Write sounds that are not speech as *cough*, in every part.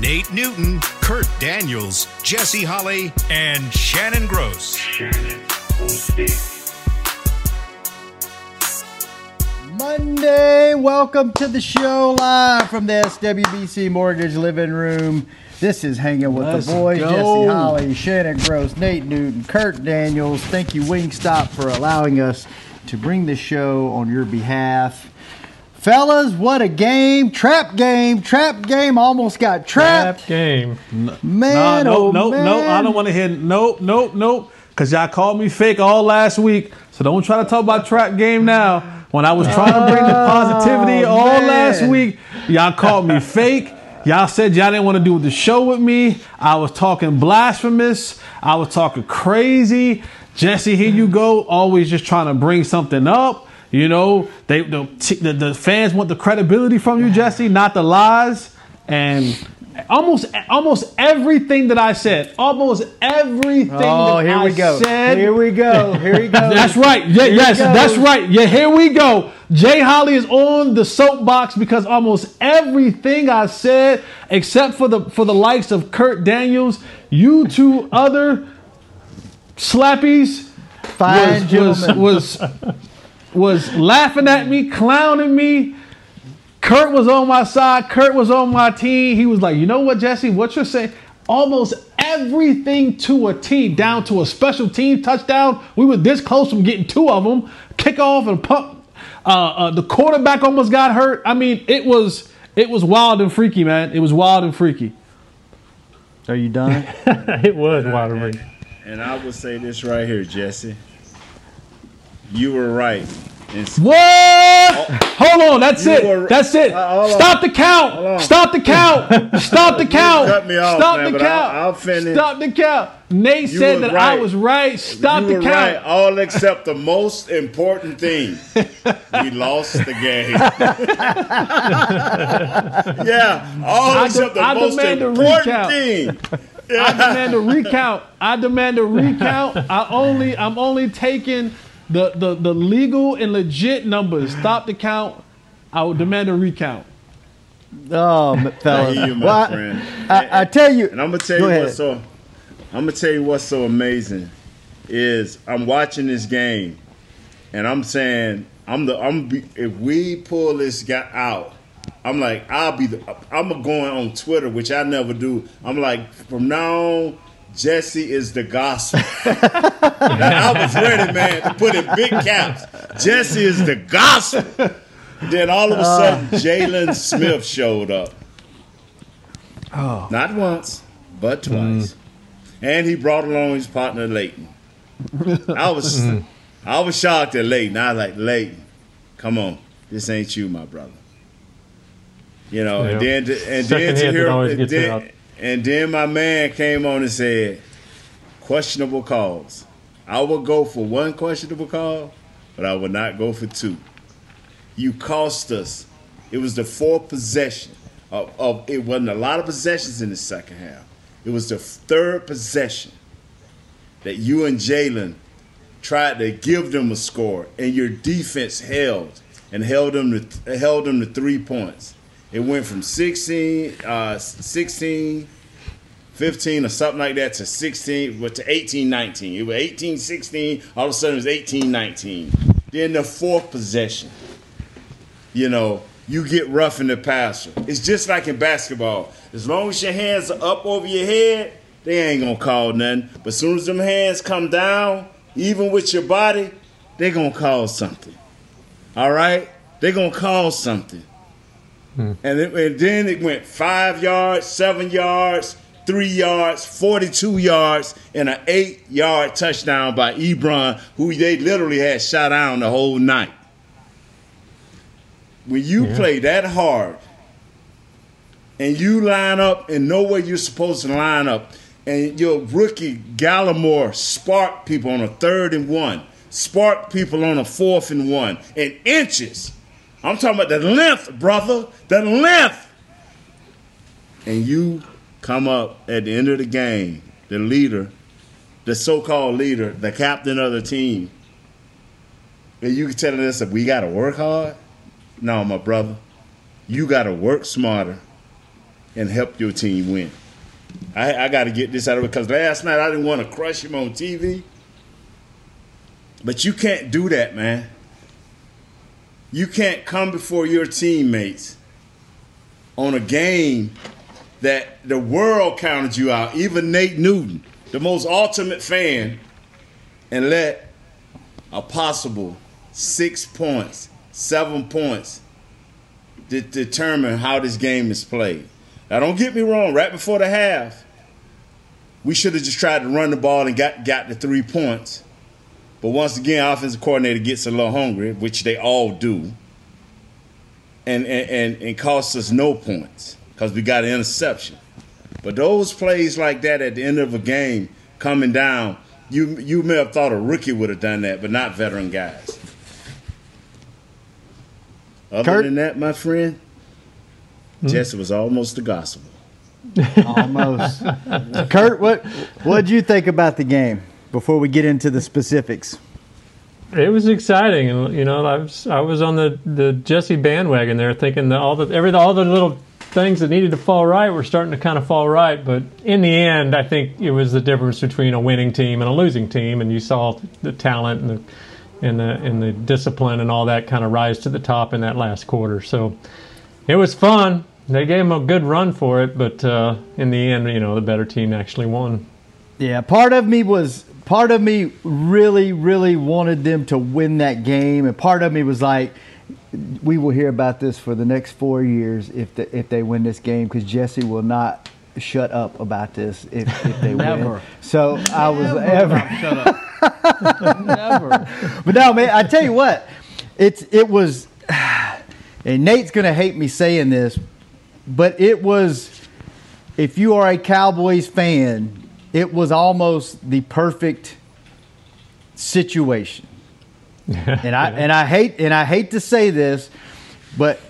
Nate Newton, Kurt Daniels, Jesse Holley, and Shannon Gross. Monday, welcome to the show live from the SWBC Mortgage Living Room. This is Hanging with Let's the Boys, go. Jesse Holley, Shannon Gross, Nate Newton, Kurt Daniels. Thank you, Wingstop, for allowing us to bring the show on your behalf. Fellas, what a game. Trap game. Trap game almost got trapped. Trap game. Man, no, oh no, man. no, I don't want to hear nope, nope, nope. Cause y'all called me fake all last week. So don't try to talk about trap game now. When I was trying to bring the oh, positivity Oh, all man. last week, y'all called me fake. Y'all said y'all didn't want to do the show with me. I was talking blasphemous. I was talking crazy. Jesse, here you go. Always just trying to bring something up. You know, they the, the the fans want the credibility from you, Jesse, not the lies. And almost almost everything that I said, almost everything Oh, that here I we go. said. Here we go. Here we go. *laughs* That's right. Yeah, Here yes, that's right. Yeah, here we go. Jay Holley is on the soapbox because almost everything I said, except for the for the likes of Kurt Daniels, you two other slappies Fine was, was was was laughing at me, clowning me. Kurt was on my side. Kurt was on my team. He was like, you know what, Jesse? What you're saying? Almost everything to a T, down to a special team touchdown. We were this close from getting two of them. Kickoff and pump. Uh, uh, the quarterback almost got hurt. I mean, it was it was wild and freaky, man. It was wild and freaky. Are you done? *laughs* it was wild and freaky. And I would say this right here, Jesse. You were right. And What? Hold on, that's You it. were- That's it. Uh, hold on. Stop the count. on. Stop the count. *laughs* Stop the count. cut me off, Stop man, the but count. I'll- I'll finish. Stop the count. Nate You said were that I right. was right. Stop you the were count. right, all except the most important thing. we *laughs* lost the game. *laughs* yeah, all I except de- the I most demand a important recount. thing. I demand a recount. I demand a recount. I only I'm only taking the, the, the legal and legit numbers. Stop the count. I will demand a recount. Oh, fellas. I hear you, my Well, I- friend. I, I tell you. And I'm gonna tell Go you ahead. what's so I'm gonna tell you what's so amazing is I'm watching this game and I'm saying I'm the I'm be, if we pull this guy out, I'm like I'll be the I'm going on Twitter, which I never do. I'm like from now on, Jesse is the gospel. *laughs* I was ready, man, to put in big caps. Jesse is the gospel. Then all of a sudden, uh. Jaylon Smith showed up. Oh. Not once, but mm. twice. And he brought along his partner Leighton. I *laughs* was I was shocked at Leighton. I was like, Leighton, come on. This ain't you, my brother. You know, and Yeah. then to, and Second then to hear and gets it out. then, and then my man came on and said, questionable calls. I will go for one questionable call, but I will not go for two. You cost us. It was the fourth possession of, of it wasn't a lot of possessions in the second half. It was the third possession that you and Jaylon tried to give them a score, and your defense held and held them to held them to three points. It went from 16, uh, 16, 15 or something like that to 16, but to 18, 19. It was 18, 16. All of a sudden, it was 18, 19. Then the fourth possession, you know, you get rough in the passer. It's just like in basketball. As long as your hands are up over your head, they ain't gonna call nothing. But as soon as them hands come down, even with your body, they gonna call something. All right? they gonna call something. Hmm. And, it, and then it went five yards, seven yards, three yards, 42 yards, and an eight yard touchdown by Ebron, who they literally had shot down the whole night. When you play that hard and you line up and know where you're supposed to line up, and your rookie Gallimore sparked people on a third and one, sparked people on a fourth and one, in inches. I'm talking about the length, brother, the length. And you come up at the end of the game, the leader, the so-called leader, the captain of the team, and you telling us that we got to work hard? No, my brother, you got to work smarter and help your team win. I, I got to get this out of it because last night I didn't want to crush him on TV. But you can't do that, man. You can't come before your teammates on a game that the world counted you out, even Nate Newton, the most ultimate fan, and let a possible six points, seven points determine how this game is played. Now, don't get me wrong. Right before the half, we should have just tried to run the ball and got got the three points. But once again, offensive coordinator gets a little hungry, which they all do, and and and, and costs us no points because we got an interception. But those plays like that at the end of a game coming down, you you may have thought a rookie would have done that, but not veteran guys. Other Kurt? than that, my friend, mm-hmm. Jesse was almost the gospel. Almost. *laughs* Kurt, what what did you think about the game before we get into the specifics? It was exciting, and you know, I was I was on the, the Jesse bandwagon there, thinking that all the every all the little things that needed to fall right were starting to kind of fall right. But in the end, I think it was the difference between a winning team and a losing team, and you saw the talent and the and the and the discipline and all that kind of rise to the top in that last quarter. So it was fun. They gave them a good run for it, but uh, in the end, you know, the better team actually won. Yeah, part of me was part of me really, really wanted them to win that game, and part of me was like, we will hear about this for the next four years if the, if they win this game because Jesse will not shut up about this if, if they win. Never. So I was ever. Shut up. Never. *laughs* But no, man, I tell you what, it's it was, and Nate's gonna hate me saying this, but it was, if you are a Cowboys fan, it was almost the perfect situation. *laughs* and I and I hate and I hate to say this, but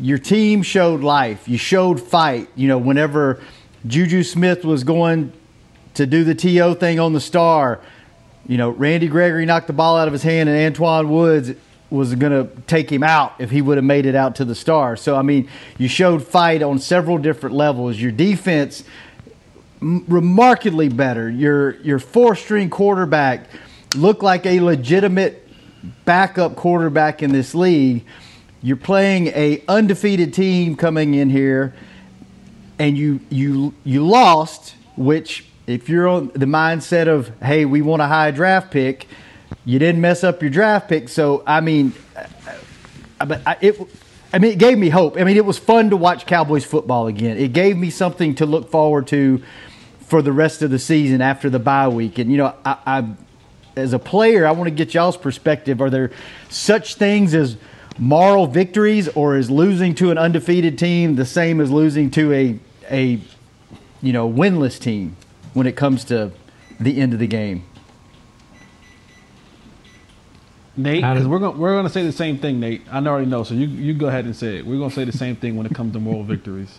your team showed life. You showed fight. You know, whenever Juju Smith was going to do the TO thing on the star, you know, Randy Gregory knocked the ball out of his hand, and Antwaun Woods was going to take him out if he would have made it out to the star. So, I mean, you showed fight on several different levels. Your defense, remarkably better. Your your four string quarterback looked like a legitimate backup quarterback in this league. You're playing a undefeated team coming in here, and you you you lost. Which, if you're on the mindset of hey, we want a high draft pick, you didn't mess up your draft pick. So I mean, uh, but it. I mean, it gave me hope. I mean, it was fun to watch Cowboys football again. It gave me something to look forward to for the rest of the season after the bye week. And you know, I, I as a player, I want to get y'all's perspective. Are there such things as moral victories, or is losing to an undefeated team the same as losing to a a you know winless team when it comes to the end of the game? Nate, How because we're going we're going to say the same thing, Nate. I already know, so you you go ahead and say it. We're going to say the same thing when it comes to moral *laughs* victories.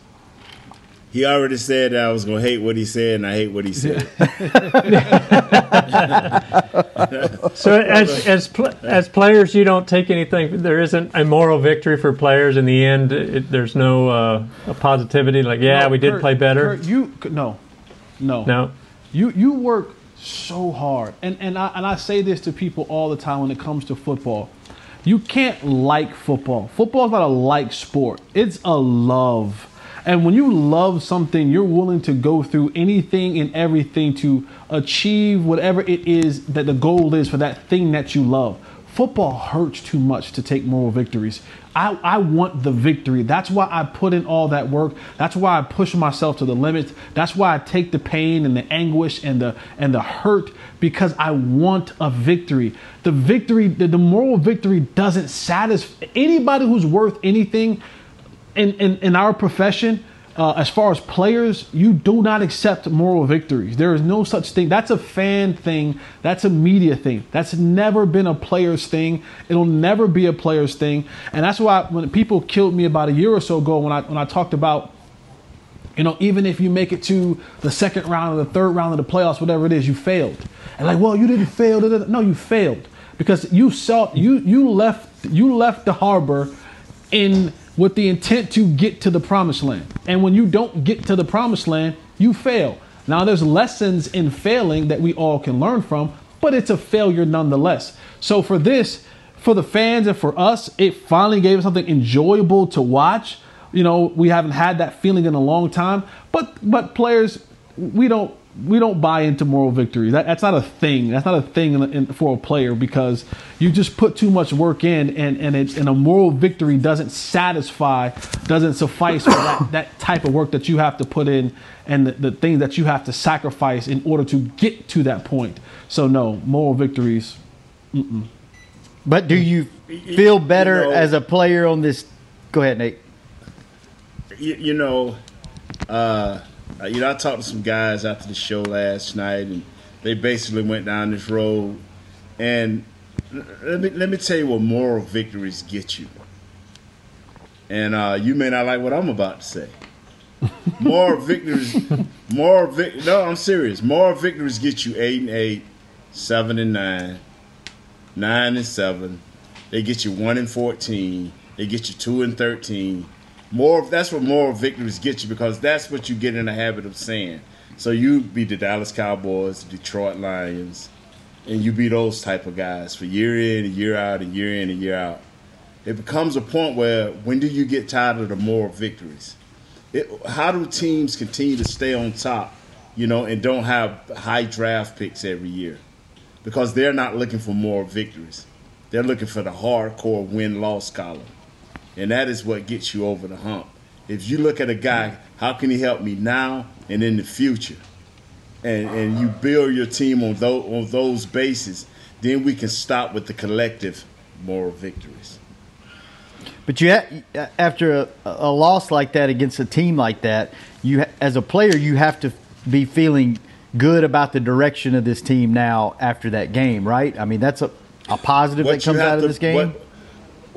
He already said that I was gonna hate what he said, and I hate what he said. *laughs* *laughs* So as as pl- as players, you don't take anything. There isn't a moral victory for players in the end. It, there's no uh, a positivity like yeah, No, we did Kurt- play better. Kurt, you no, no, No, You you work so hard, and and I and I say this to people all the time when it comes to football. You can't like football. Football is not a like sport. It's a love. And when you love something, you're willing to go through anything and everything to achieve whatever it is that the goal is for that thing that you love. Football hurts too much to take moral victories. I, I want the victory. That's why I put in all that work. That's why I push myself to the limits. That's why I take the pain and the anguish and the and the hurt because I want a victory. The victory, the, the moral victory doesn't satisfy anybody who's worth anything in, in, in our profession, uh, as far as players, you do not accept moral victories. There is no such thing. That's a fan thing. That's a media thing. That's never been a player's thing. It'll never be a player's thing. And that's why when people killed me about a year or so ago when I when I talked about you know, even if you make it to the second round or the third round of the playoffs, whatever it is, you failed. And like, well, you didn't fail. No, you failed because you saw you you left you left the harbor in with the intent to get to the promised land. And when you don't get to the promised land, you fail. Now, there's lessons in failing that we all can learn from, but it's a failure nonetheless. So, for this, for the fans and for us, it finally gave us something enjoyable to watch. You know, we haven't had that feeling in a long time, but but players, we don't we don't buy into moral victory. That, that's not a thing. That's not a thing in, in, for a player because you just put too much work in, and and it's and a moral victory doesn't satisfy, doesn't suffice for that, *coughs* that type of work that you have to put in, and the, the things that you have to sacrifice in order to get to that point. So no, moral victories. Mm-mm. But do you feel better you know, as a player on this? Go ahead, Nate. You, you know. Uh, uh, you know, I talked to some guys after the show last night, and they basically went down this road. And let me let me tell you what moral victories get you. And uh, you may not like what I'm about to say. *laughs* Moral victories, moral vic- No, I'm serious. Moral victories get you eight and eight, seven and nine, nine and seven. They get you one and fourteen. They get you two and thirteen more that's what moral victories get you because that's what you get in the habit of saying. So you be the Dallas Cowboys, Detroit Lions, and you be those type of guys for year in and year out and year in and year out. It becomes a point where when do you get tired of the moral victories? It, how do teams continue to stay on top, you know, and don't have high draft picks every year? Because they're not looking for more victories. They're looking for the hardcore win loss column and that is what gets you over the hump. If you look at a guy, how can he help me now and in the future? And and you build your team on those on those bases, then we can stop with the collective moral victories. But you, ha- uh, after a, a, loss like that against a team like that, you as a player you have to be feeling good about the direction of this team now after that game, right? I mean that's a, a positive what that comes out of this game. What,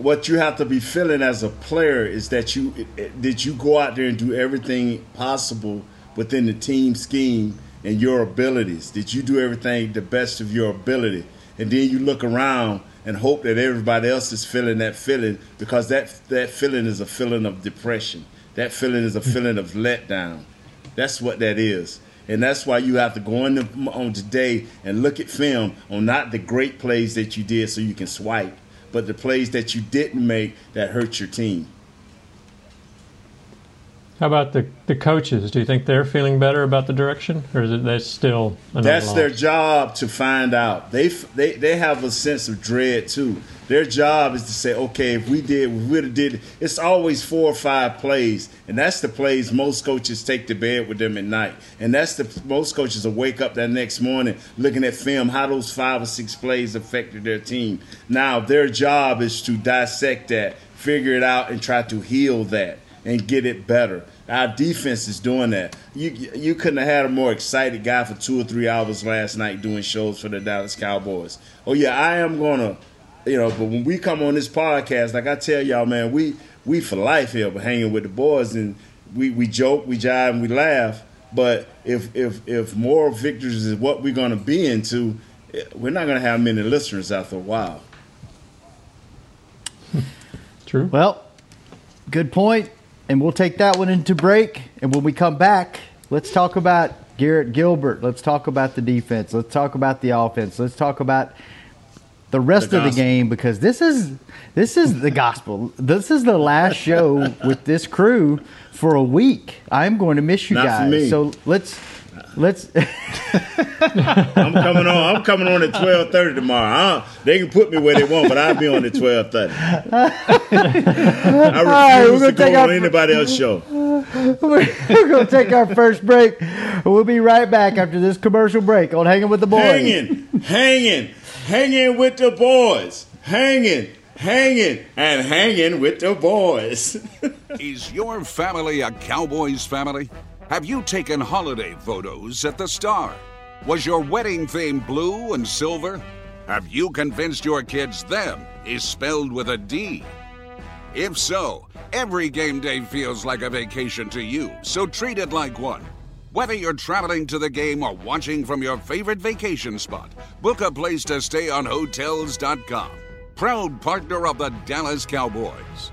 what you have to be feeling as a player is that you did you go out there and do everything possible within the team scheme and your abilities. Did you do everything the best of your ability? And then you look around and hope that everybody else is feeling that feeling because that that feeling is a feeling of depression. That feeling is a hmm. feeling of letdown. That's what that is. And that's why you have to go in the, on today and look at film on not the great plays that you did so you can swipe, but the plays that you didn't make that hurt your team. How about the, the coaches? Do you think they're feeling better about the direction, or is it that's still that's their job to find out? They they they have a sense of dread too. Their job is to say, okay, if we did, we would have did. It's always four or five plays, and that's the plays most coaches take to bed with them at night, and that's the most coaches will wake up that next morning looking at film how those five or six plays affected their team. Now their job is to dissect that, figure it out, and try to heal that and get it better. Our defense is doing that. You you couldn't have had a more excited guy for two or three hours last night doing shows for the Dallas Cowboys. Oh yeah, I am gonna, you know. But when we come on this podcast, like I tell y'all, man, we we for life here, but hanging with the boys, and we we joke, we jive, and we laugh. But if if if more victories is what we're gonna be into, we're not gonna have many listeners after a while. *laughs* True. Well, good point. And we'll take that one into break. And when we come back, let's talk about Garrett Gilbert. Let's talk about the defense. Let's talk about the offense. Let's talk about the rest the of the game because this is this is the gospel. This is the last show with this crew for a week. I'm going to miss you Not guys. So let's Let's. *laughs* I'm coming on. I'm coming on at twelve thirty tomorrow. they can put me where they want, but I'll be on at twelve thirty. I refuse right, to go on anybody else's show. *laughs* We're going to take our first break. We'll be right back after this commercial break on Hanging with the Boys. Hanging, hanging, hanging with the boys. Hanging, hanging and hanging with the boys. *laughs* Is your family a Cowboys family? Have you taken holiday photos at the Star? Was your wedding theme blue and silver? Have you convinced your kids them is spelled with a D? If so, every game day feels like a vacation to you, so treat it like one. Whether you're traveling to the game or watching from your favorite vacation spot, book a place to stay on Hotels.com. Proud partner of the Dallas Cowboys.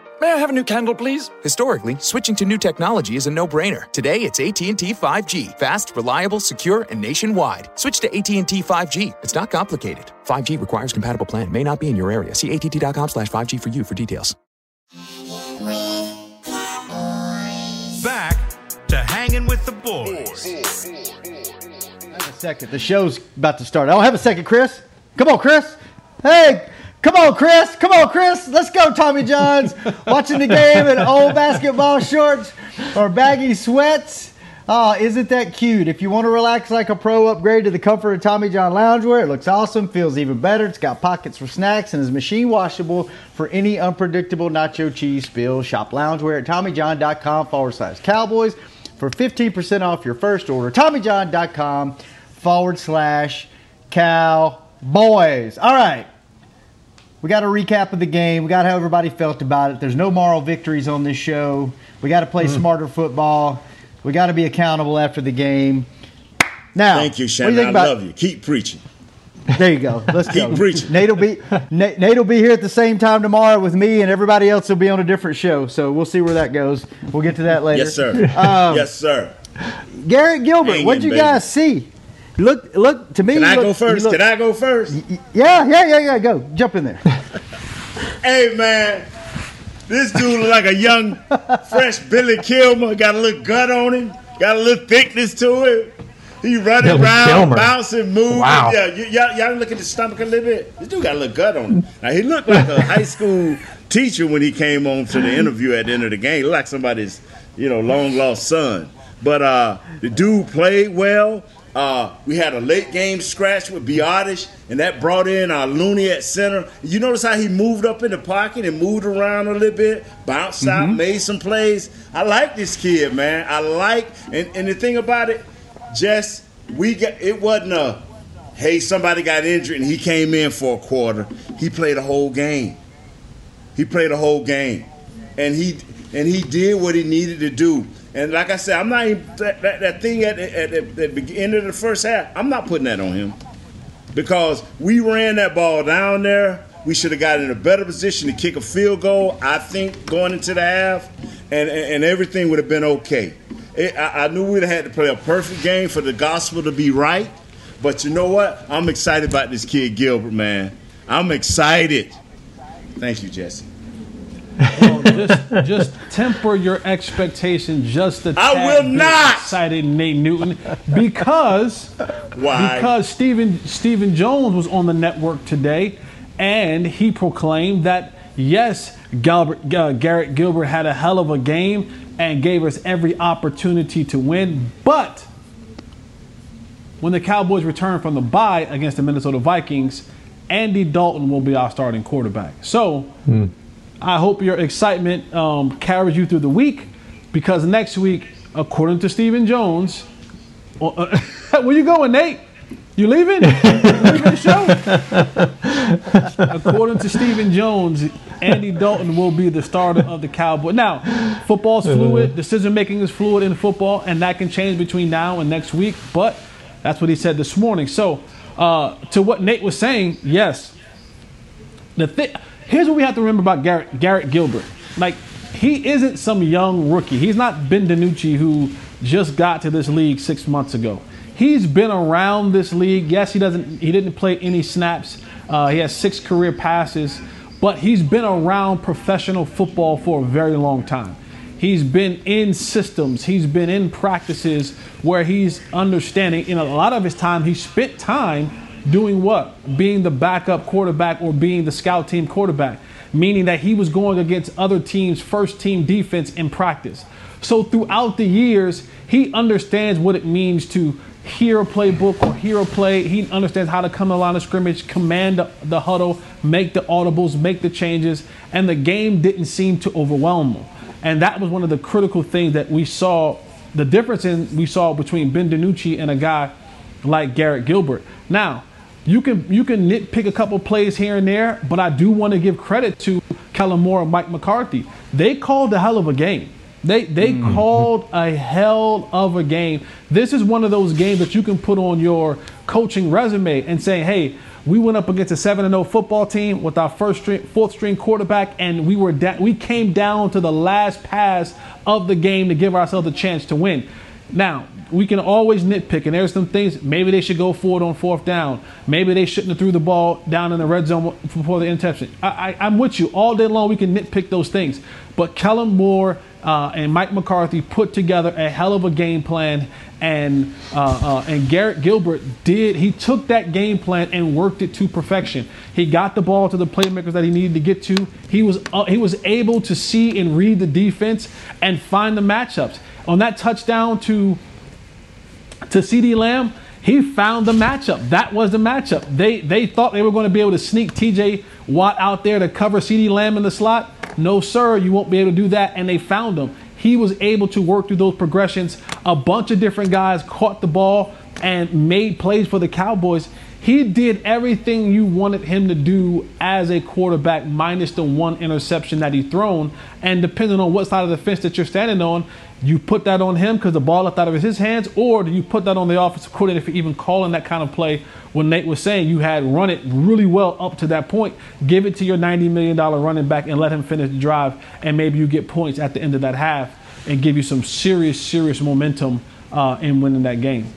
May I have a new candle, please? Historically, switching to new technology is a no-brainer. Today, it's AT&T 5G. Fast, reliable, secure, and nationwide. Switch to AT&T 5G. It's not complicated. 5G requires compatible plan. May not be in your area. See att.com slash 5G for you for details. Back to hanging with the boys. Have a second. The show's about to start. I don't have a second, Chris. Come on, Chris. Hey, come on, Chris. Come on, Chris. Let's go, Tommy John's. *laughs* Watching the game in old basketball shorts or baggy sweats. Oh, isn't that cute? If you want to relax like a pro, upgrade to the comfort of Tommy John loungewear. It looks awesome, feels even better. It's got pockets for snacks and is machine washable for any unpredictable nacho cheese spill. Shop loungewear at TommyJohn.com forward slash Cowboys for 15% off your first order. TommyJohn.com forward slash Cowboys. All right. We got a recap of the game. We got how everybody felt about it. There's no moral victories on this show. We got to play smarter football. We got to be accountable after the game. Now, Thank you, what do Shannon. think I about- love you. Keep preaching. There you go. Let's Keep go. preaching. Nate will be Nate, Nate will be here at the same time tomorrow with me, and everybody else will be on a different show. So we'll see where that goes. We'll get to that later. Yes, sir. Um, yes, sir. Garrett Gilbert, Hanging, what'd you baby. guys see? Look, look to me. Can you I look- go first? look- Can I go first? Yeah, yeah, yeah, yeah. Go, jump in there. *laughs* Hey, man. This dude look like a young, fresh Billy Kilmer. Got a little gut on him. Got a little thickness to it. He running Billy around, Kilmer. bouncing, moving. Wow. Yeah, y- y'all, y'all look at the stomach a little bit. This dude got a little gut on him. Now he looked like a *laughs* high school teacher when he came on to the interview at the end of the game. He looked like somebody's, you know, long lost son. But uh, the dude played well. Uh, we had a late game scratch with Biadasz, and that brought in our Looney at center. You notice how he moved up in the pocket and moved around a little bit, bounced out, made some plays. I like this kid, man. I like, and, and the thing about it, Jess, we got it wasn't a hey somebody got injured and he came in for a quarter. He played a whole game. He played a whole game, and he and he did what he needed to do. And like I said, I'm not even that, that, that thing at, at, at the beginning of the first half. I'm not putting that on him because we ran that ball down there. We should have got in a better position to kick a field goal. I think going into the half, and and, and everything would have been okay. It, I, I knew we'd have had to play a perfect game for the gospel to be right. But you know what? I'm excited about this kid Gilbert, man. I'm excited. Thank you, Jesse. Well, just, just temper your expectation just a I tad will bit, not. Excited Nate Newton because Why? because Stephen Stephen Jones was on the network today, and he proclaimed that yes, Galbert, uh, Garrett Gilbert had a hell of a game and gave us every opportunity to win, but when the Cowboys return from the bye against the Minnesota Vikings, Andy Dalton will be our starting quarterback. So I hope your excitement um, carries you through the week because next week, according to Stephen Jones, uh, *laughs* where you going, Nate? You leaving? you leaving the show? according to Stephen Jones, Andy Dalton will be the starter of the Cowboys. Now, football's fluid. Decision making is fluid in football, and that can change between now and next week. But that's what he said this morning. So, uh, to what Nate was saying, yes. The thing here's what we have to remember about Garrett, Garrett Gilbert. Like, he isn't some young rookie. He's not Ben DiNucci who just got to this league six months ago. He's been around this league. Yes, he doesn't. He didn't play any snaps. Uh, he has six career passes, but he's been around professional football for a very long time. He's been in systems. He's been in practices where he's understanding. In a lot of his time, he spent time doing what? Being the backup quarterback or being the scout team quarterback, meaning that he was going against other teams' first team defense in practice. So throughout the years, he understands what it means to hear a playbook or hear a play. He understands how to come to line of scrimmage, command the, the huddle, make the audibles, make the changes, and the game didn't seem to overwhelm him. And that was one of the critical things that we saw the difference in we saw between Ben DiNucci and a guy like Garrett Gilbert. Now, you can you can nitpick a couple plays here and there, but I do want to give credit to Kellen Moore and Mike McCarthy. They called a hell of a game. They they mm. called a hell of a game. This is one of those games that you can put on your coaching resume and say, "Hey, we went up against a 7 0 football team with our first string, fourth string quarterback, and we were da- we came down to the last pass of the game to give ourselves a chance to win. Now, we can always nitpick, and there's some things maybe they should go forward on fourth down. Maybe they shouldn't have threw the ball down in the red zone before the interception. I, am with you all day long. We can nitpick those things, but Kellen Moore uh, and Mike McCarthy put together a hell of a game plan, and uh, uh, and Garrett Gilbert did. He took that game plan and worked it to perfection. He got the ball to the playmakers that he needed to get to. He was uh, he was able to see and read the defense and find the matchups. On that touchdown to to CeeDee Lamb, he found the matchup. That was the matchup. They they thought they were going to be able to sneak TJ Watt out there to cover CeeDee Lamb in the slot. No, sir, you won't be able to do that. And they found him. He was able to work through those progressions. A bunch of different guys caught the ball and made plays for the Cowboys. He did everything you wanted him to do as a quarterback, minus the one interception that he thrown. And depending on what side of the fence that you're standing on, you put that on him because the ball left out of his hands, or do you put that on the offensive coordinator for even calling that kind of play when Nate was saying you had run it really well up to that point? Give it to your $90 million running back and let him finish the drive, and maybe you get points at the end of that half and give you some serious, serious momentum uh, in winning that game.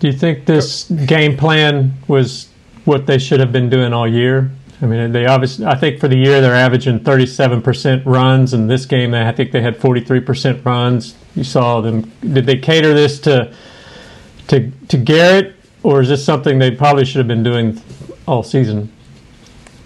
Do you think this game plan was what they should have been doing all year? I mean, they obviously. I think for the year they're averaging 37% runs, and this game I think they had 43% runs. You saw them. Did they cater this to to to Garrett, or is this something they probably should have been doing all season?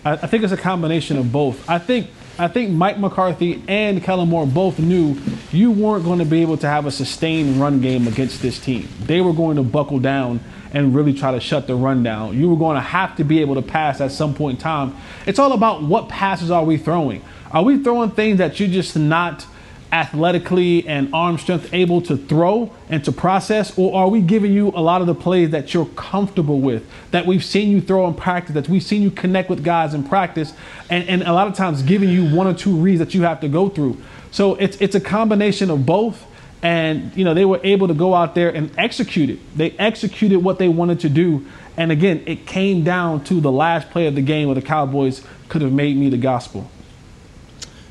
I, I think it's a combination of both. I think I think Mike McCarthy and Kellen Moore both knew you weren't going to be able to have a sustained run game against this team. They were going to buckle down and really try to shut the run down. You were going to have to be able to pass at some point in time. It's all about what passes are we throwing. Are we throwing things that you're just not athletically and arm strength able to throw and to process, or are we giving you a lot of the plays that you're comfortable with, that we've seen you throw in practice, that we've seen you connect with guys in practice, and, and a lot of times giving you one or two reads that you have to go through. So it's it's a combination of both and you know they were able to go out there and execute it. They executed what they wanted to do, and again, it came down to the last play of the game where the Cowboys could have made me the gospel.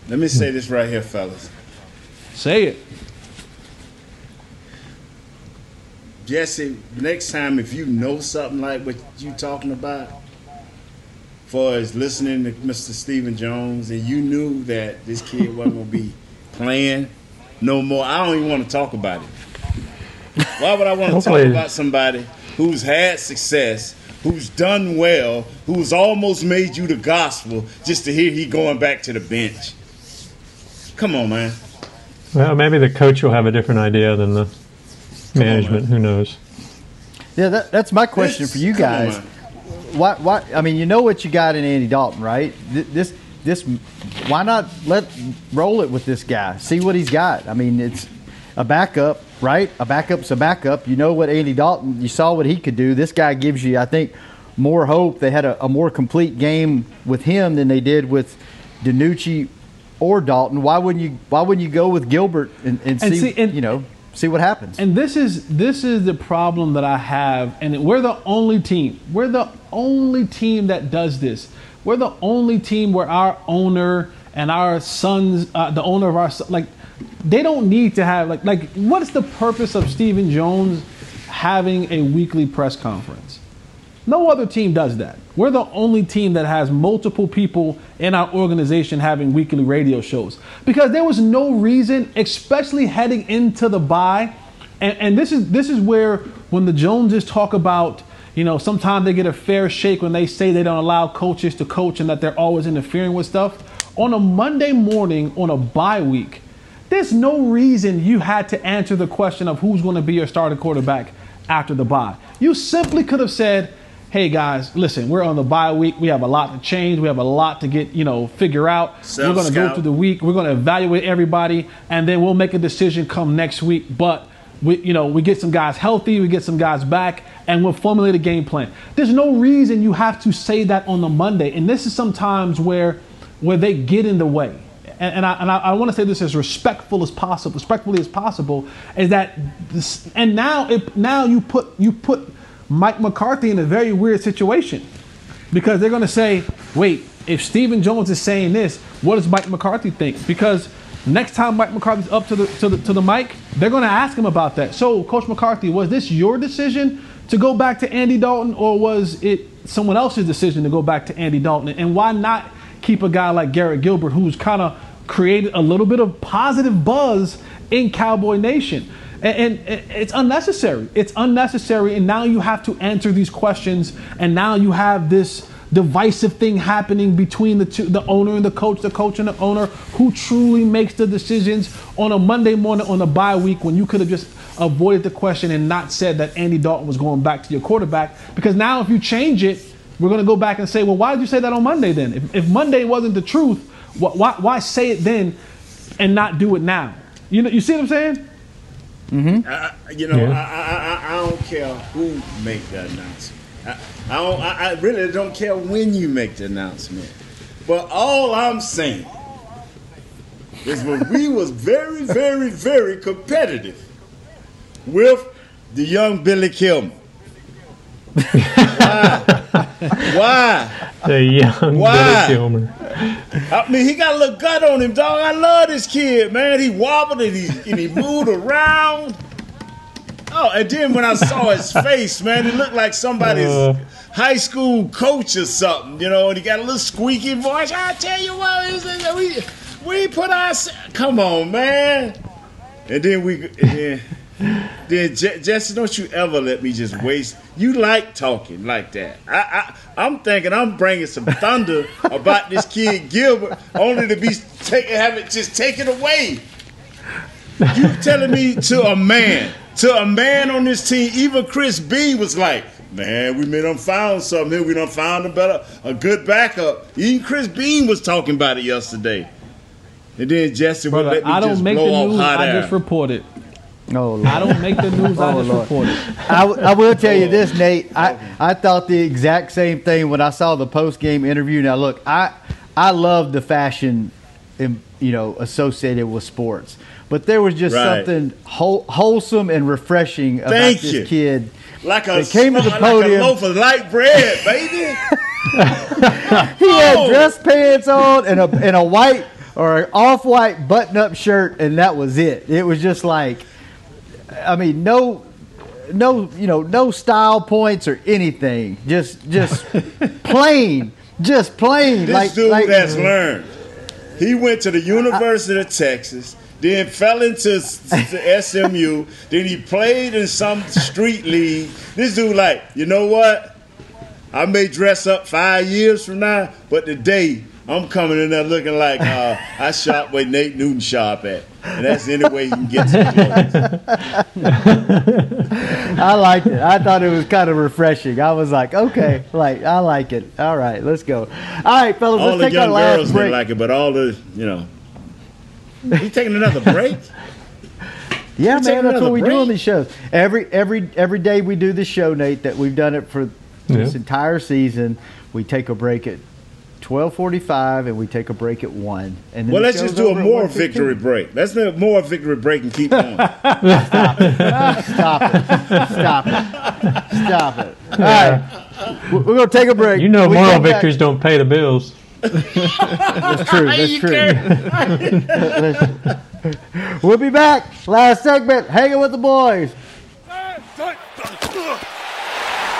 Let me say this right here, fellas. Say it. Jesse, next time if you know something like what you talking about, far as listening to Mr. Stephen Jones, and you knew that this kid wasn't gonna be playing no more. I don't even want to talk about it. Why would I want to talk about somebody who's had success, who's done well, who's almost made you the gospel, just to hear he going back to the bench? Come on, man. Well, maybe the coach will have a different idea than the management. On, Who knows? Yeah, that, that's my question for you guys. why? Why? I mean, you know what you got in Andy Dalton, right? This this. Why not let roll it with this guy? See what he's got. I mean, it's a backup, right? A backup's a backup. You know what Andy Dalton. You saw what he could do. This guy gives you, I think, more hope. They had a, a more complete game with him than they did with DiNucci or Dalton. Why wouldn't you? Why wouldn't you go with Gilbert and, and, And see, see- and- you know see what happens? And this is this is the problem that I have, and we're the only team. We're the only team that does this. We're the only team where our owner and our sons, uh, the owner of our like, they don't need to have like like what is the purpose of Stephen Jones having a weekly press conference? No other team does that. We're the only team that has multiple people in our organization having weekly radio shows because there was no reason, especially heading into the bye, And, and this is this is where when the Joneses talk about, you know, sometimes they get a fair shake when they say they don't allow coaches to coach and that they're always interfering with stuff. On a Monday morning on a bye week, there's no reason you had to answer the question of who's going to be your starting quarterback after the bye. You simply could have said, "Hey guys, listen, we're on the bye week. We have a lot to change. We have a lot to get, you know, figure out. we're going to go through the week. We're going to evaluate everybody, and then we'll make a decision come next week. But we, you know, we get some guys healthy, we get some guys back, and we'll formulate a game plan. There's no reason you have to say that on the Monday, and this is sometimes where where they get in the way. And, and I, and I, I want to say this as respectful as possible, respectfully as possible, is that this, and now it, now you put you put Mike McCarthy in a very weird situation because they're going to say, wait, if Stephen Jones is saying this, what does Mike McCarthy think? Because next time Mike McCarthy's up to the to the to the mic, they're going to ask him about that. So, Coach McCarthy, was this your decision to go back to Andy Dalton, or was it someone else's decision to go back to Andy Dalton? And why not keep a guy like Garrett Gilbert, who's kind of created a little bit of positive buzz in Cowboy Nation? And, and it's unnecessary. It's unnecessary. And now you have to answer these questions. And now you have this divisive thing happening between the two, the owner and the coach, the coach and the owner, who truly makes the decisions on a Monday morning on a bye week when you could have just avoided the question and not said that Andy Dalton was going back to your quarterback. Because now if you change it, we're going to go back and say, well, why did you say that on Monday then? If, if Monday wasn't the truth, wh- why, why say it then and not do it now? You know, you see what I'm saying? Mm-hmm. I, I- you know, Yeah. I, I, I, I don't care who make that announcement. I, don't, I, I really don't care when you make the announcement. But all I'm saying is when we was very, very, very competitive with the young Billy Kilmer. Why? Why? The young Why? Billy Kilmer. I mean, he got a little gut on him, dog. I love this kid, man. He wobbled and he, and he moved around. Oh, and then when I saw his *laughs* face, man, it looked like somebody's Uh. high school coach or something, you know, and he got a little squeaky voice. I tell you what, we, we put our. Come on, man. And then we. And then, then Je- Jesse, don't you ever let me just waste. You like talking like that. I, I, I'm thinking I'm bringing some thunder about this kid Gilbert, only to be taken, have it just taken away. You telling me to a man, to a man on this team, even Chris B was like, man, we may done found something here. We done found a better, a good backup. Even Chris Bean was talking about it yesterday. And then Jesse would let me I don't just make blow the off news. hot I air. just report it. Oh, Lord. I don't make the *laughs* news. I Oh, just Lord. report it. I, w- I will tell you oh. this, Nate. I, I thought the exact same thing when I saw the post game interview. Now, look, I I love the fashion, in, you know, associated with sports, but there was just Right. something whole, wholesome and refreshing about Thank this you. kid. Like a, came to the like podium. a loaf of light bread, baby. *laughs* He had Oh. dress pants on and a and a white or an off white button up shirt, and that was it. It was just like, I mean, no, no, you know, no style points or anything. Just just *laughs* plain, just plain. This like dude like, has learned. He went to the University of Texas, then fell into to SMU, then he played in some street league. This dude, like, you know what? I may dress up five years from now, but today I'm coming in there looking like uh, I shop where Nate Newton shop at, and that's the only way you can get to the *laughs* I liked it. I thought it was kind of refreshing. I was like, okay, like I like it. All right, let's go. All right, fellas, All let's the take our young last girls break. didn't like it, but all the you know. You taking another break? Yeah, You taking man, that's what we do on these shows. Every every every day we do the show, Nate. That we've done it for this entire season. We take a break at twelve forty-five, and we take a break at one. And then Well, let's just do a over more victory break. Let's do a more victory break and keep going. *laughs* Stop it! Stop it! Stop it! Stop it! All right, We- we're gonna take a break. You know, moral come back- victories don't pay the bills. That's true. That's true. *laughs* we'll be back. Last segment. Hanging with the boys.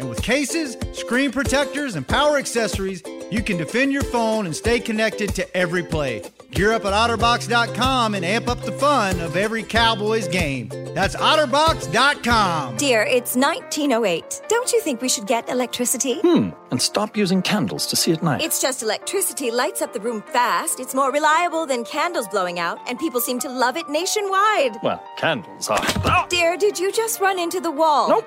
And with cases, screen protectors, and power accessories, you can defend your phone and stay connected to every play. Gear up at OtterBox.com and amp up the fun of every Cowboys game. That's OtterBox.com. Dear, it's 1908. Don't you think we should get electricity? Hmm, and stop using candles to see at night. It's just electricity lights up the room fast. It's more reliable than candles blowing out, and people seem to love it nationwide. Well, candles are. Dear, did you just run into the wall? Nope.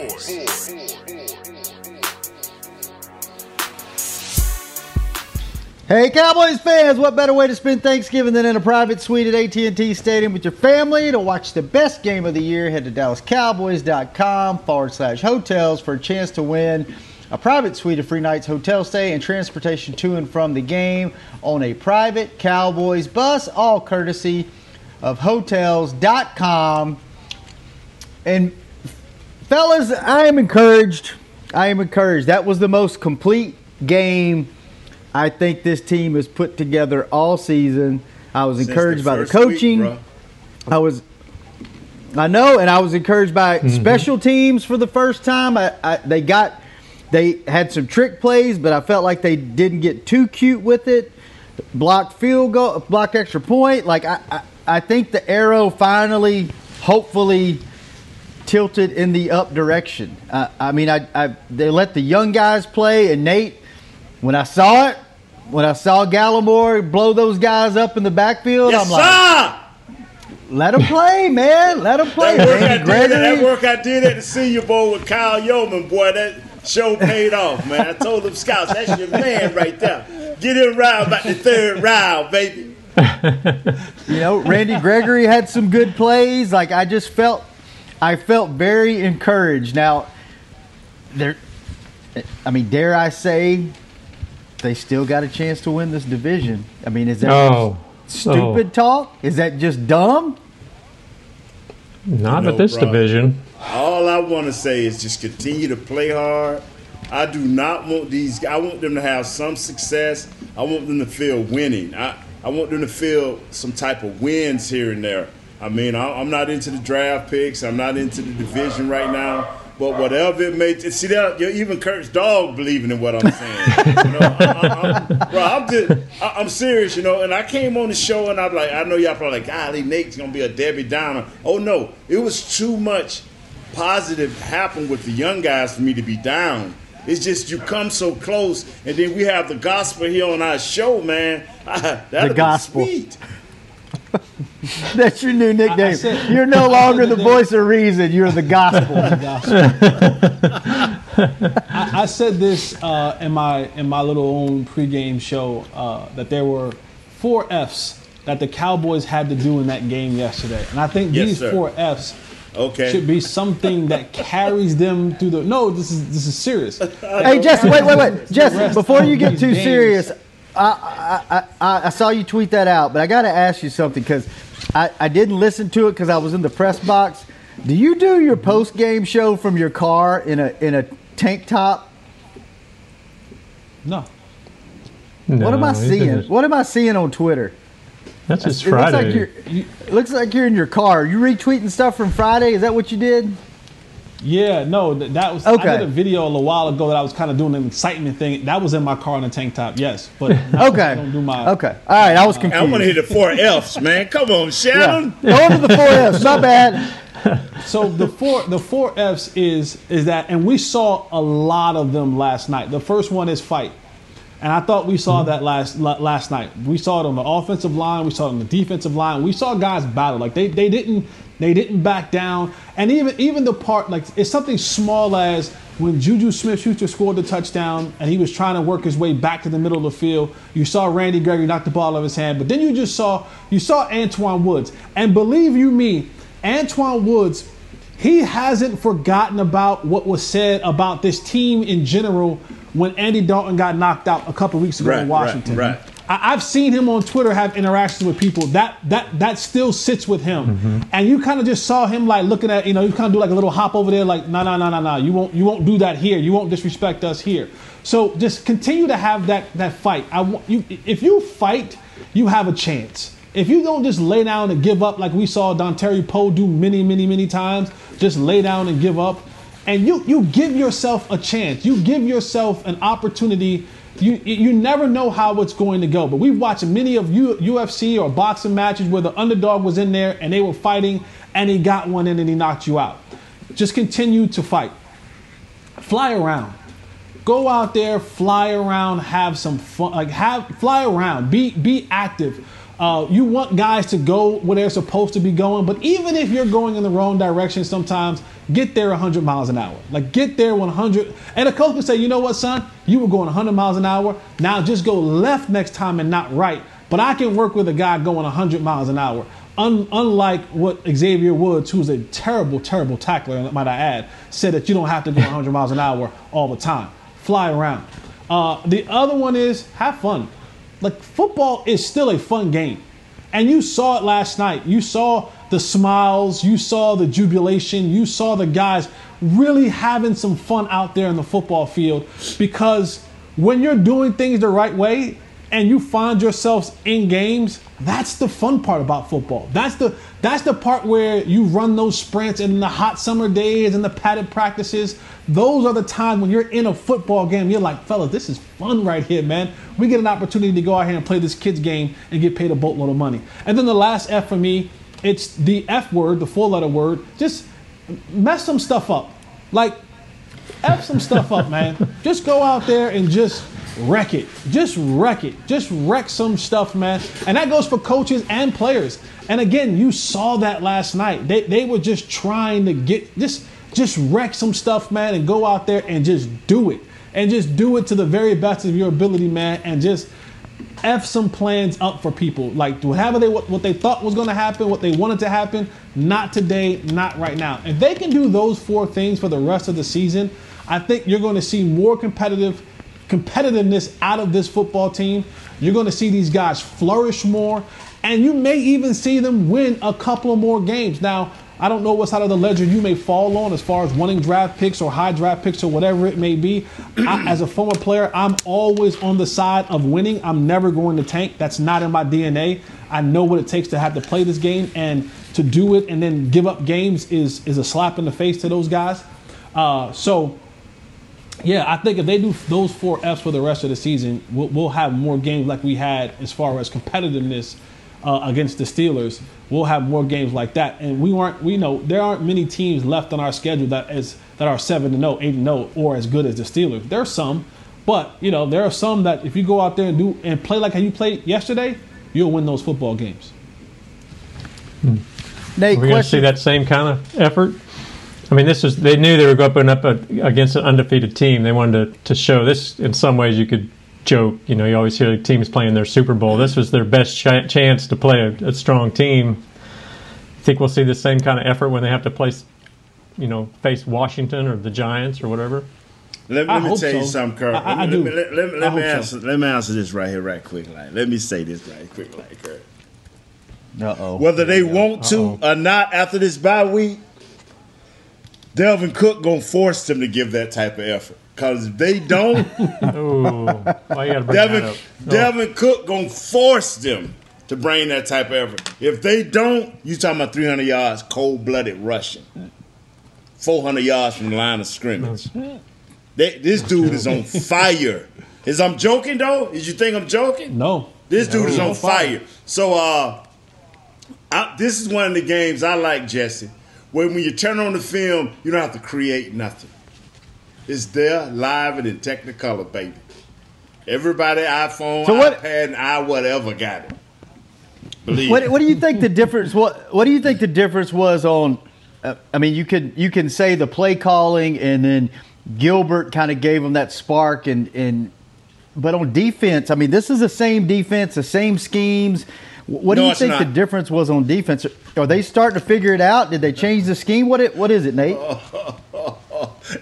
Hey, Cowboys fans! What better way to spend Thanksgiving than in a private suite at AT&T Stadium with your family to watch the best game of the year? Head to DallasCowboys.com forward slash hotels for a chance to win a private suite of free nights hotel stay and transportation to and from the game on a private Cowboys bus, all courtesy of Hotels.com. And fellas, I am encouraged. I am encouraged. That was the most complete game I think this team is put together all season. I was Since encouraged the by the first week, coaching. I was, I know, and I was encouraged by Mm-hmm. special teams for the first time. I, I, they got, they had some trick plays, but I felt like they didn't get too cute with it. Blocked field goal, blocked extra point. Like I, I, I think the arrow finally, hopefully, tilted in the up direction. Uh, I mean, I, I they let the young guys play, and Nate, when I saw it, when I saw Gallimore blow those guys up in the backfield, Yes, I'm like, sir! let him play, man, let him play. That work, I did, that work I did at the Senior Bowl with Kyle Youmans, boy, that show paid off, man. I told them scouts, that's your man right there. Get him round about the third round, baby. you know, Randy Gregory had some good plays. Like I just felt, I felt very encouraged. Now, there, I mean, dare I say, they still got a chance to win this division. I mean, is that Oh, stupid talk? Is that just dumb? Not No, with this bro. division. All I want to say is just continue to play hard. I do not want these. I want them to have some success. I want them to feel winning. I, I want them to feel some type of wins here and there. I mean, I, I'm not into the draft picks. I'm not into the division right now. But whatever it may, see that even Kurt's dog believing in what I'm saying. *laughs* you know, I, am bro, I'm just, I, am serious, you know. And I came on the show and I'm like, I know y'all probably like, golly, Nate's gonna be a Debbie Downer. Oh no, it was too much positive happened with the young guys for me to be down. It's just you come so close, and then we have the gospel here on our show, man. *laughs* the gospel. *laughs* *laughs* That's your new nickname. Said, you're no longer the *laughs* voice of reason. You're *laughs* the gospel. I, I, said this uh, in my in my little own pregame show uh, that there were four Fs that the Cowboys had to do in that game yesterday, and I think yes, these sir. four Fs Okay. Should be something that carries them through the. No, this is this is serious. hey, Jesse, wait, wait, wait, Jesse. Before you get too games. serious, I, I, I I saw you tweet that out, but I got to ask you something because I I didn't listen to it because I was in the press box. Do you do your post game show from your car in a in a tank top? No. no what am I seeing? What am I seeing on Twitter? That's just Friday. Looks like, you, looks like you're in your car. You retweeting stuff from Friday? Is that what you did? Yeah, no, that was. Okay. I did a video a little while ago that I was kind of doing an excitement thing. That was in my car in a tank top, yes. But *laughs* okay, I don't do my. Okay, all right. I was confused. I want to hear the four Fs, man. Come on, Shannon. Yeah. Go to the four Fs. Not *laughs* bad. so the four the four Fs is is that, and we saw a lot of them last night. The first one is fight. And I thought we saw mm-hmm. that last last night. We saw it on the offensive line. We saw it on the defensive line. We saw guys battle. Like they, they didn't they didn't back down. And even even the part like it's something small as when Juju Smith-Schuster scored the touchdown and he was trying to work his way back to the middle of the field. You saw Randy Gregory knock the ball out of his hand, but then you just saw you saw Antwaun Woods. And believe you me, Antwaun Woods he hasn't forgotten about what was said about this team in general when Andy Dalton got knocked out a couple weeks ago right, in Washington. Right, right. I, have seen him on Twitter have interactions with people. That that that still sits with him. Mm-hmm. And you kind of just saw him like looking at, you know, you kind of do like a little hop over there, like, no, no, no, no, no. You won't you won't do that here. You won't disrespect us here. So just continue to have that that fight. I want you if you fight, you have a chance. If you don't just lay down and give up like we saw Dontari Poe do many, many, many times, just lay down and give up, and you you give yourself a chance. You give yourself an opportunity. You you never know how it's going to go. But we've watched many of U, UFC or boxing matches where the underdog was in there and they were fighting and he got one in and he knocked you out. Just continue to fight. Fly around. Go out there, fly around, have some fun. Like have fly around. Be be active uh, you want guys to go where they're supposed to be going, but even if you're going in the wrong direction, sometimes get there 100 miles an hour. Like get there 100. And a coach can say, you know what, son, you were going 100 miles an hour. Now just go left next time and not right. But I can work with a guy going 100 miles an hour. Un- unlike what Xavier Woods, who's a terrible, terrible tackler, might I add, said that you don't have to go 100 miles an hour all the time. Fly around. Uh, the other one is have fun. Like football is still a fun game. And you saw it last night. You saw the smiles, you saw the jubilation, you saw the guys really having some fun out there in the football field because when you're doing things the right way and you find yourselves in games, that's the fun part about football. That's the that's the part where you run those sprints in the hot summer days and the padded practices. Those are the times when you're in a football game. You're like, fellas, this is fun right here, man. We get an opportunity to go out here and play this kids game and get paid a boatload of money. And then the last F for me, it's the F word, the four letter word. Just mess some stuff up. Like F some stuff up, man. Just go out there and just wreck it. Just wreck it. Just wreck some stuff, man. And that goes for coaches and players. And again, you saw that last night. They, they were just trying to get just just wreck some stuff, man, and go out there and just do it. And just do it to the very best of your ability, man, and just F some plans up for people. Like whatever they what, what they thought was gonna happen, what they wanted to happen, not today, not right now. If they can do those four things for the rest of the season, I think you're gonna see more competitive competitiveness out of this football team. You're going to see these guys flourish more, and you may even see them win a couple of more games. Now, I don't know what side of the ledger you may fall on as far as winning draft picks or high draft picks or whatever it may be. I, *clears throat* as a former player, I'm always on the side of winning. I'm never going to tank. That's not in my DNA. I know what it takes to have to play this game, and to do it and then give up games is is a slap in the face to those guys. Uh, so, yeah, I think if they do those four Fs for the rest of the season, we'll, we'll have more games like we had as far as competitiveness uh, against the Steelers. We'll have more games like that, and we weren't. We know there aren't many teams left on our schedule that is that are seven to zero, eight to zero, or as good as the Steelers. There are some, but you know there are some that if you go out there and do and play like how you played yesterday, you'll win those football games. Nate, we're we going to see that same kind of effort? I mean, this is they knew they were going up against an undefeated team. They wanted to, to show this. In some ways, you could joke. You know, you always hear teams playing their Super Bowl. This was their best ch- chance to play a, a strong team. I think we'll see the same kind of effort when they have to play, you know, face Washington or the Giants or whatever. Let, let me hope tell you something, Kurt. I- I- I let, do. me, let, let, let me hope so. answer. Let me answer this right here, right quick. Like, let me say this right quick, like, Kurt. Uh oh. Whether they want to or not after this bye week, Dalvin Cook gonna force them to give that type of effort. Cause if they don't, *laughs* Ooh, why you got to bring Devin. Devin Cook gonna force them to bring that type of effort. If they don't, you talking about 300 yards, cold blooded rushing, 400 yards from the line of scrimmage. They, this dude is on fire. Is I'm joking though? Is you think I'm joking? No. This dude is on fire. So uh, I, this is one of the games I like, Jesse. When when you turn on the film, you don't have to create nothing. It's there, live and in Technicolor, baby. Everybody, iPhone, So what- iPad, and i whatever got it. Believe What, what do you think the difference? What What do you think the difference was on? Uh, I mean, you could you can say the play calling, and then Gilbert kind of gave them that spark, and and but on defense, I mean, this is the same defense, the same schemes. What do No, you think the difference was on defense? Are they starting to figure it out? Did they change the scheme? What it What is it, Nate? *laughs*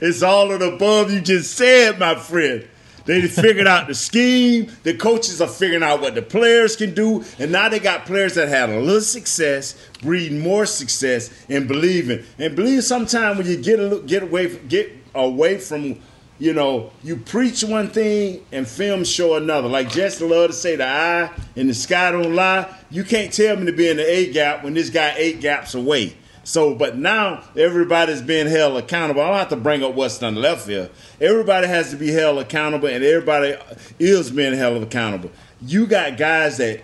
It's all of the above you just said, my friend. They figured out the scheme. The coaches are figuring out what the players can do, and now they got players that had a little success, breeding more success, and believing. And believe sometimes when you get a get away from, get away from, you know, you preach one thing and film show another. Like Jesse love to say, the eye and the sky don't lie. You can't tell me to be in the A gap when this guy eight gaps away. So, but now everybody's being held accountable. I don't have to bring up what's done left here. Everybody has to be held accountable, and everybody is being held accountable. You got guys that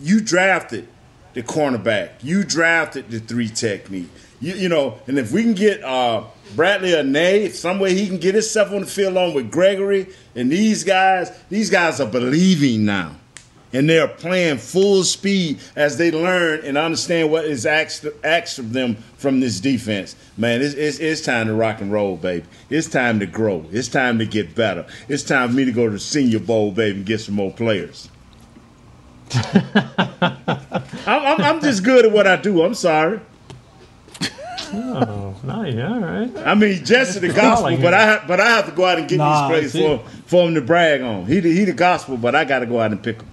you drafted the cornerback, you drafted the three technique. You, you know, and if we can get uh, Bradlee Anae, if some way he can get himself on the field along with Gregory and these guys, these guys are believing now and they're playing full speed as they learn and understand what is asked, asked of them from this defense. Man, it's, it's, it's time to rock and roll, baby. It's time to grow. It's time to get better. It's time for me to go to the Senior Bowl, baby, and get some more players. *laughs* I'm, I'm, I'm just good at what I do. I'm sorry. *laughs* Oh, nice. All right. I mean, Jesse the gospel, but I but I have to go out and get Nah, these see. plays for for him to brag on. He the, he the gospel, but I got to go out and pick him.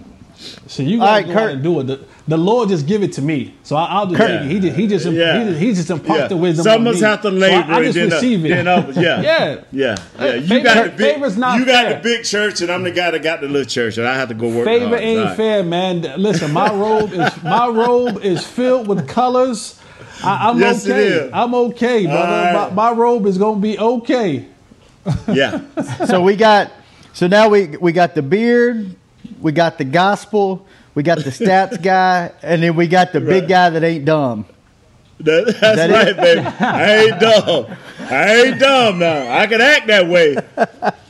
So you All gotta right, go Kurt. out and do it. The, the Lord just give it to me, so I, I'll just Kurt. take it. He just he just Yeah. he just, he just imparts Yeah. the wisdom. Some on of us have to So. I, I just and then, uh, receive it. then others- *laughs* yeah, yeah. yeah, yeah. You Favor- got the big. favor's not you got fair. the big church, and I'm the guy that got the little church, and I have to go work. Favor hard. ain't All right. fair, man. Listen, my robe is my robe is filled with colors. I, I'm Yes, okay. is. I'm okay, brother. All right. My, my robe is gonna be okay. *laughs* Yeah, so we got so now we we got the beard, we got the gospel, we got the stats *laughs* guy, and then we got the big guy that ain't dumb. That- that's That right, is- baby. *laughs* I ain't dumb. I ain't dumb now. I can act that way.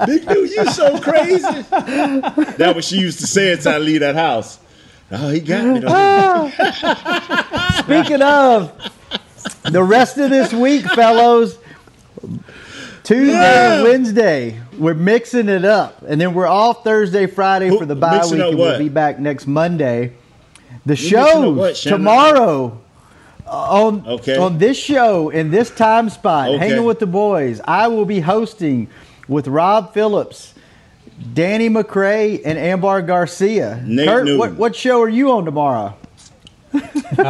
Big dude, you so crazy. That what she used to say until I leave that house. Oh, he got me. Though. Speaking of the rest of this week, fellows, Tuesday Yeah. Wednesday, we're mixing it up, and then we're off Thursday, Friday Who- for the bye week, and we'll be back next Monday. The mixing up shows what, tomorrow uh, on Okay. on this show in this time spot, Okay. hanging with the boys. I will be hosting with Rob Phillips. Danny McCray and Ambar Garcia. Nate Kurt, what, what show are you on tomorrow? *laughs* Uh,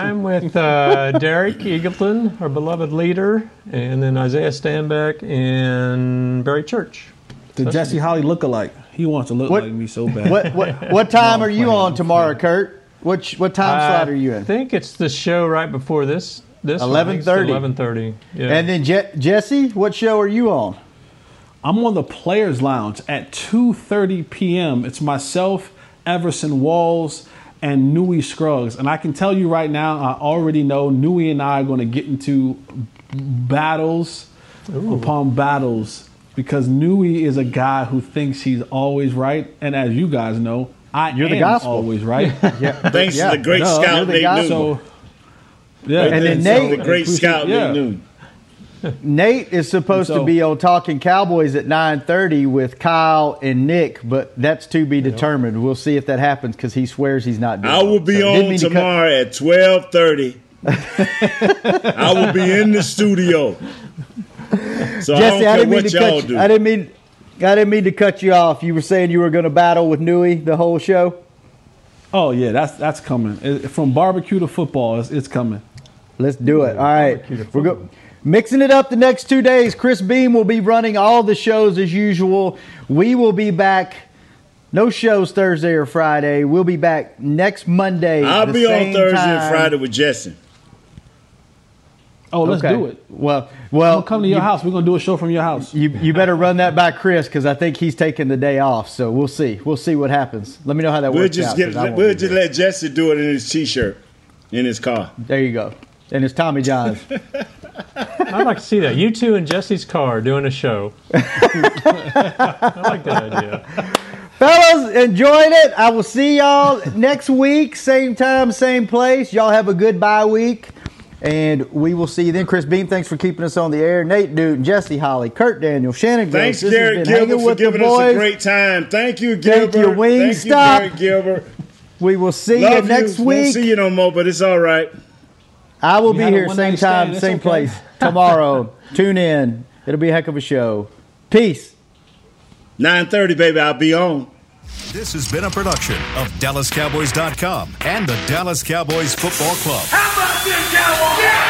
I'm with uh, Derek Eagleton, our beloved leader, and then Isaiah Stanback and Barry Church. The Jesse Holley look-alike. He wants to look What- like me so bad. What what, what time are you on I'm tomorrow, *laughs* Kurt? Which what time slot are you in? I think it's the show right before this this one. I think it's 11:30. 11:30. Yeah. And then Je- Jesse, what show are you on? I'm on the Players Lounge at 2:30 p.m. It's myself, Everson Walls, and Newy Scruggs. And I can tell you right now, I already know Newy and I are going to get into battles upon battles because Newy is a guy who thinks he's always right, and as you guys know, I You're the am gospel. always *laughs* right. Yeah. Thanks Yeah. to the great Duh. scout You're the Nate guy. Newton. So, yeah, And then Thanks Nate- to the great scout Yeah. Nate Newton. Nate is supposed And to be on Talking Cowboys at 9:30 with Kyle and Nick, but that's to be determined. We'll see if that happens because he swears he's not doing I will be So, on mean to cut- tomorrow at twelve thirty. *laughs* I will be in the studio. So I don't Jesse, I, care didn't mean what to y'all cut. You, I didn't mean. I didn't mean to cut you off. You were saying you were going to battle with Newy the whole show. Oh yeah, that's that's coming. It- from barbecue to football, it's, it's coming. Let's do it. All right, we're go- mixing it up the next two days. Chris Beam will be running all the shows as usual. We will be back. No shows Thursday or Friday. We'll be back next Monday. I'll the be on Thursday time. and Friday with Jesse. Oh, let's Okay. do it. Well, well, We'll come to your you, house. We're gonna do a show from your house. You, you better run that by Chris because I think he's taking the day off. So we'll see. We'll see what happens. Let me know how that We'll works just out. get 'cause I won't we'll just let Jesse do it in his t-shirt in his car. There you go. And it's Tommy John's. *laughs* I'd like to see that. You two in Jesse's car doing a show. *laughs* I like that idea. Fellas, enjoyed it. I will see y'all next week, same time, same place. Y'all have a good bye week. And we will see you then. Chris Beam, thanks for keeping us on the air. Nate Newton, Jesse Holley, Kurt Daniel, Shannon Gross. Thanks, This has Derek been Gilbert, Hanging for with the giving us a Boys. great time. Thank you, Thank Gilbert. you, Wingstop. Thank you, Garrett Gilbert. We will see Love you next week. We Won't see you no more, but it's all right. I will We be here same time, stand. Same okay. place *laughs* tomorrow. Tune in. It'll be a heck of a show. Peace. 9:30, baby. I'll be on. This has been a production of DallasCowboys.com and the Dallas Cowboys Football Club. How about this, Cowboys?